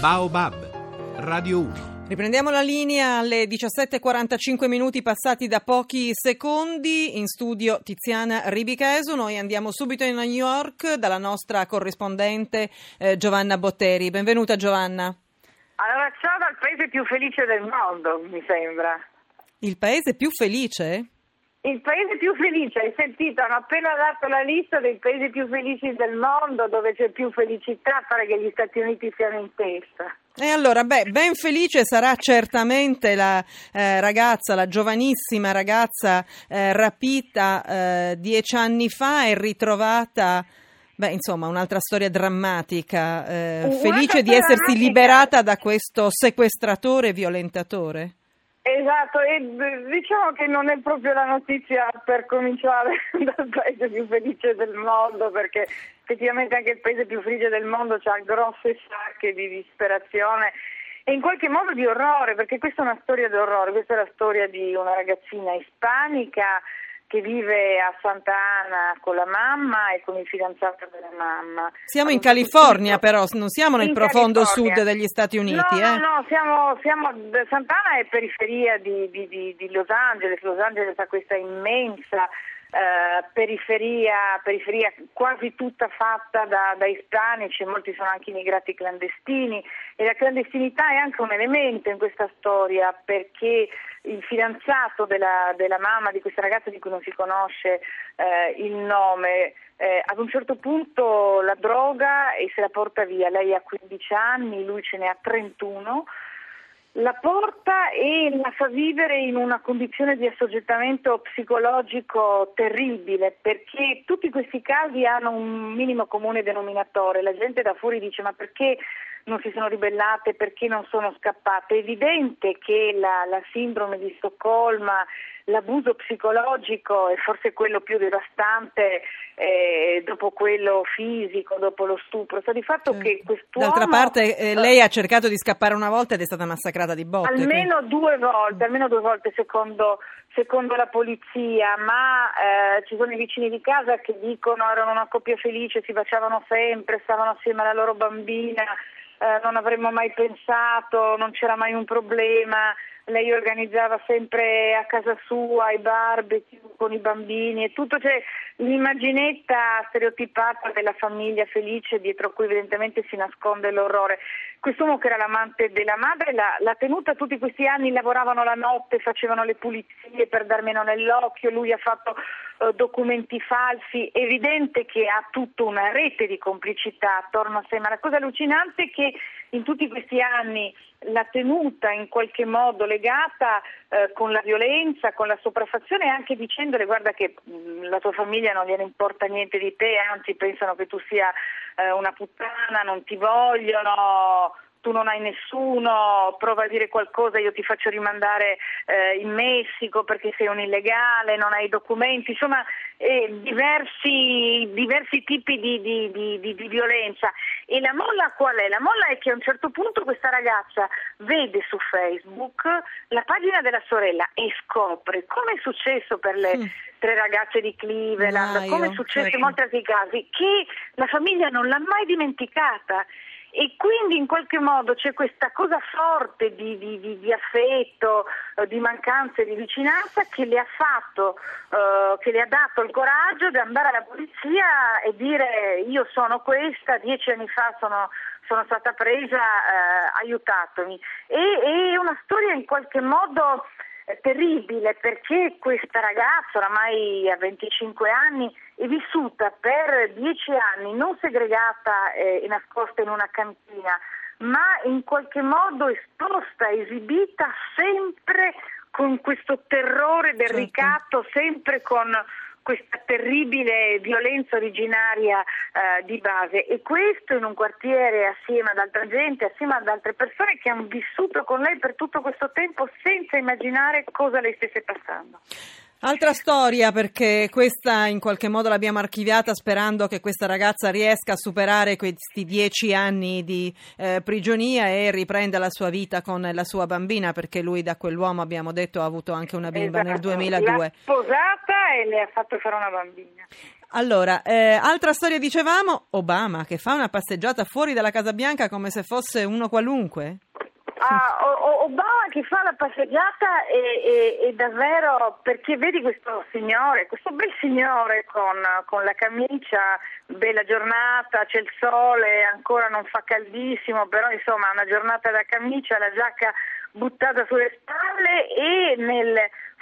Baobab, Radio 1. Riprendiamo la linea alle 17.45 minuti passati da pochi secondi. In studio Tiziana Ribichesu. Noi andiamo subito in New York dalla nostra corrispondente eh, Giovanna Botteri. Benvenuta Giovanna. Allora, ciao dal paese più felice del mondo, mi sembra. Il paese più felice? Il paese più felice, hai sentito? Hanno appena dato la lista dei paesi più felici del mondo dove c'è più felicità, pare che gli Stati Uniti siano in testa. E allora, beh, ben felice sarà certamente la eh, ragazza, la giovanissima ragazza eh, rapita eh, dieci anni fa e ritrovata. Beh, insomma, un'altra storia drammatica. eh, felice di essersi liberata da questo sequestratore e violentatore. Esatto, e diciamo che non è proprio la notizia per cominciare dal paese più felice del mondo, perché effettivamente anche il paese più felice del mondo ha grosse sacche di disperazione e in qualche modo di orrore, perché questa è una storia d'orrore, questa è la storia di una ragazzina ispanica che vive a Santa Ana con la mamma e con il fidanzato della mamma. Siamo in California, però, non siamo nel profondo California. sud degli Stati Uniti, No, eh? no, no, siamo, siamo Sant'Ana è periferia di, di- di- di Los Angeles. Los Angeles ha questa immensa eh, periferia, periferia quasi tutta fatta da, da ispanici, molti sono anche immigrati clandestini e la clandestinità è anche un elemento in questa storia perché il fidanzato della, della mamma di questa ragazza di cui non si conosce eh, il nome eh, ad un certo punto la droga e se la porta via. Lei ha 15 anni, lui ce ne ha 31. La porta e la fa vivere in una condizione di assoggettamento psicologico terribile perché tutti questi casi hanno un minimo comune denominatore. La gente da fuori dice ma perché non si sono ribellate, perché non sono scappate? È evidente che la, la sindrome di Stoccolma, l'abuso psicologico è forse quello più devastante eh, dopo quello fisico, dopo lo stupro. Sta di fatto che quest'uomo... D'altra parte, eh, lei ha cercato di scappare una volta ed è stata massacrata di botte. Almeno due volte, almeno due volte secondo, secondo la polizia, ma eh, ci sono i vicini di casa che dicono erano una coppia felice, si baciavano sempre, stavano assieme alla loro bambina, eh, non avremmo mai pensato, non c'era mai un problema, lei organizzava sempre a casa sua i barbecue con i bambini e tutto, cioè l'immaginetta stereotipata della famiglia felice dietro cui evidentemente si nasconde l'orrore. Quest'uomo che era l'amante della madre l'ha, l'ha tenuta tutti questi anni, lavoravano la notte, facevano le pulizie per dar meno nell'occhio, lui ha fatto eh, documenti falsi, evidente che ha tutta una rete di complicità attorno a sé, ma la cosa allucinante è che in tutti questi anni l'ha tenuta in qualche modo legata eh, con la violenza, con la sopraffazione anche dicendole guarda che mh, la tua famiglia non gliene importa niente di te, anzi pensano che tu sia eh, una puttana, non ti vogliono, tu non hai nessuno, prova a dire qualcosa, io ti faccio rimandare eh, in Messico perché sei un illegale, non hai documenti, insomma eh, diversi, diversi tipi di, di- di- di- violenza. E la molla qual è? La molla è che a un certo punto questa ragazza vede su Facebook la pagina della sorella e scopre, come è successo per le Mm. tre ragazze di Cleveland, come è successo certo. in molti altri casi, che la famiglia non l'ha mai dimenticata. E quindi in qualche modo c'è questa cosa forte di, di- di- di affetto, eh, di mancanza e di vicinanza che le ha fatto, eh, che le ha dato il coraggio di andare alla polizia e dire io sono questa, dieci anni fa sono, sono stata presa, eh, aiutatemi. E, è una storia in qualche modo terribile perché questa ragazza oramai a 25 anni è vissuta per 10 anni non segregata eh, e nascosta in una cantina ma in qualche modo esposta, esibita sempre con questo terrore del Certo. ricatto, sempre con questa terribile violenza originaria eh, di base e questo in un quartiere assieme ad altra gente, assieme ad altre persone che hanno vissuto con lei per tutto questo tempo senza immaginare cosa lei stesse passando. Altra storia perché questa in qualche modo l'abbiamo archiviata sperando che questa ragazza riesca a superare questi dieci anni di eh, prigionia e riprenda la sua vita con la sua bambina perché lui da quell'uomo abbiamo detto ha avuto anche una bimba nel Esatto. 2002. L'ha sposata e le ha fatto fare una bambina. Allora, eh, altra storia dicevamo, Obama che fa una passeggiata fuori dalla Casa Bianca come se fosse uno qualunque. Ah, Obama che fa la passeggiata e, e, e, davvero perché vedi questo signore, questo bel signore con, con, la camicia, bella giornata, c'è il sole, ancora non fa caldissimo, però insomma una giornata da camicia, la giacca buttata sulle spalle e nel,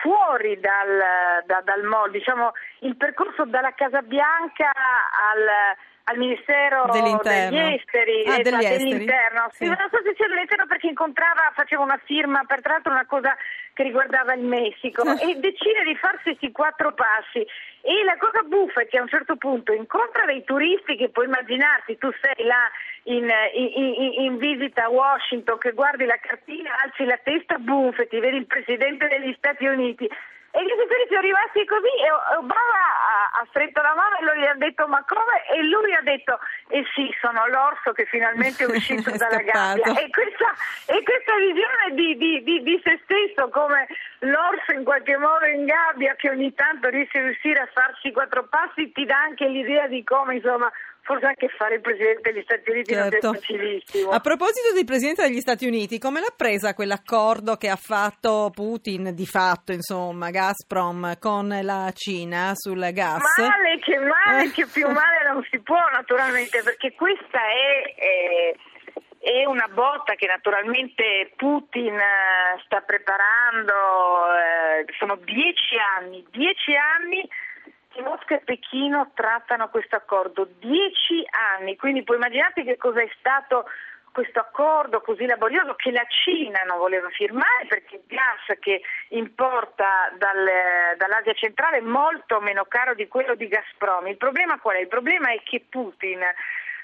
fuori dal, da, dal mall, diciamo il percorso dalla Casa Bianca al al Ministero degli Esteri, ah, esatto, degli esteri. dell'Interno. Sì. non so se sia dell'Interno perché incontrava, faceva una firma, per tra l'altro una cosa che riguardava il Messico e decide di farsi quattro passi. E la cosa buffa è che a un certo punto incontra dei turisti che puoi immaginarti, tu sei là in, in, in, visita a Washington, che guardi la cartina, alzi la testa, buffa, ti vedi il Presidente degli Stati Uniti e gli spettatori sono rimasti così e Obama ha, ha, stretto la mano e lui gli ha detto ma come? E lui ha detto eh sì, sono l'orso che finalmente è uscito dalla gabbia. E questa, e questa visione di, di, di, di, se stesso come l'orso in qualche modo in gabbia che ogni tanto riesce a riuscire a farci quattro passi ti dà anche l'idea di come insomma forse anche fare il Presidente degli Stati Uniti certo. non è facilissimo. A proposito del Presidente degli Stati Uniti, come l'ha presa quell'accordo che ha fatto Putin di fatto, insomma, Gazprom con la Cina sul gas? Male, che male, che più male non si può naturalmente, perché questa è... è è una botta che naturalmente Putin eh, sta preparando, eh, sono dieci anni, dieci anni che Mosca e Pechino trattano questo accordo, dieci anni, quindi puoi immaginarti che cosa è stato questo accordo così laborioso che la Cina non voleva firmare perché il gas che importa dal, dall'Asia centrale è molto meno caro di quello di Gazprom. Il problema qual è? Il problema è che Putin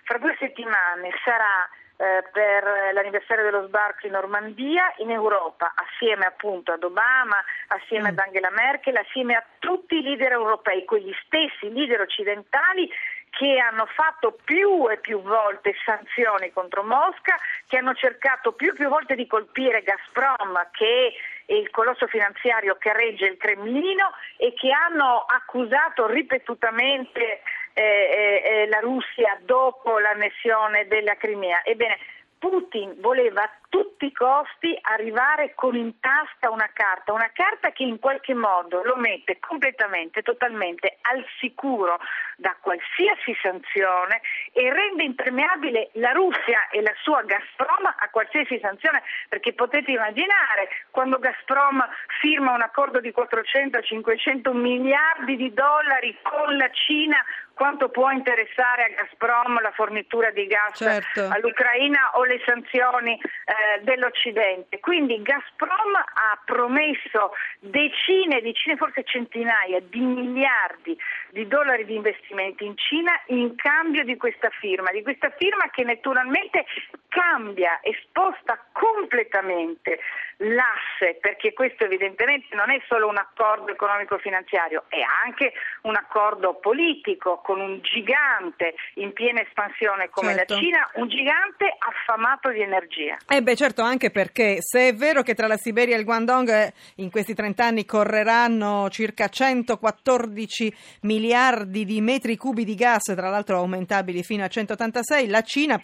fra due settimane sarà eh, per l'anniversario dello sbarco in Normandia in Europa, assieme appunto ad Obama, assieme mm. ad Angela Merkel, assieme a tutti i leader europei, quegli stessi leader occidentali che hanno fatto più e più volte sanzioni contro Mosca, che hanno cercato più e più volte di colpire Gazprom, che è il colosso finanziario che regge il Cremlino e che hanno accusato ripetutamente eh, eh, eh, la Russia dopo l'annessione della Crimea. Ebbene, Putin voleva tutti i costi arrivare con in tasca una carta, una carta che in qualche modo lo mette completamente, totalmente al sicuro da qualsiasi sanzione e rende impermeabile la Russia e la sua Gazprom a qualsiasi sanzione, perché potete immaginare quando Gazprom firma un accordo di 400-500 miliardi di dollari con la Cina quanto può interessare a Gazprom la fornitura di gas certo. all'Ucraina o le sanzioni eh, dell'Occidente. Quindi Gazprom ha promesso decine, decine, forse centinaia di miliardi di dollari di investimenti in Cina in cambio di questa firma, di questa firma che naturalmente cambia e sposta completamente l'asse, perché questo evidentemente non è solo un accordo economico-finanziario, è anche un accordo politico con un gigante in piena espansione come certo. la Cina, un gigante affamato di energia. Eh beh certo, anche perché se è vero che tra la Siberia e il Guangdong eh, in questi 30 anni correranno circa 114 miliardi di metri cubi di gas, tra l'altro aumentabili fino a 186, la Cina,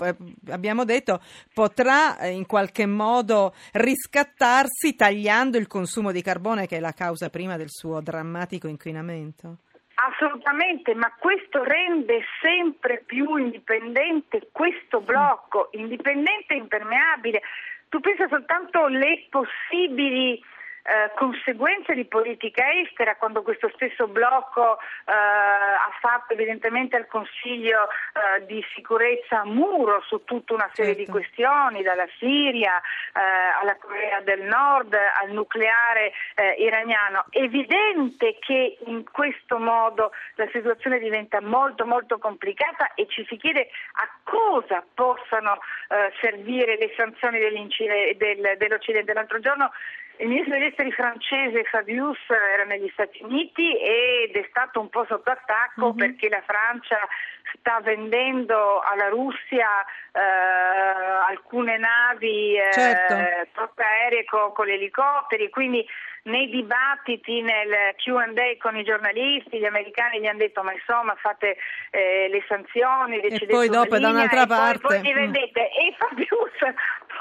abbiamo detto, potrà eh, in qualche modo riscattarsi tagliando il consumo di carbone che è la causa prima del suo drammatico inquinamento? Assolutamente, ma questo rende sempre più indipendente questo blocco, indipendente e impermeabile. Tu pensa soltanto alle possibili eh, conseguenze di politica estera quando questo stesso blocco eh, ha fatto evidentemente al Consiglio eh, di sicurezza muro su tutta una serie certo. di questioni, dalla Siria eh, alla Corea del Nord al nucleare eh, iraniano. Evidente che in questo modo la situazione diventa molto molto complicata e ci si chiede a cosa possano servire le sanzioni del, dell'Occidente. L'altro giorno il ministro degli esteri francese Fabius era negli Stati Uniti ed è stato un po' sotto attacco mm-hmm. perché la Francia sta vendendo alla Russia eh, alcune navi eh, certo. aeree con, con gli elicotteri, quindi nei dibattiti, nel Q&A con i giornalisti, gli americani gli hanno detto ma insomma fate eh, le sanzioni, decidete e poi dopo da un'altra parte poi, poi vendete mm. e Fabius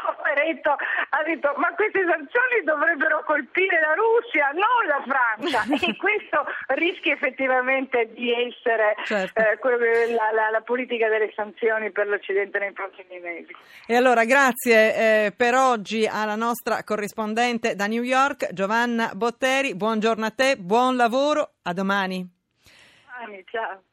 poveretto ha detto ma queste sanzioni dovrebbero colpire la Russia, non la Francia e questo rischia effettivamente di essere certo. eh, la, la, la, politica delle sanzioni per l'Occidente nei prossimi mesi. E allora grazie eh, per oggi alla nostra corrispondente da New York Giovanna Botteri, buongiorno a te, buon lavoro, a domani. Ciao.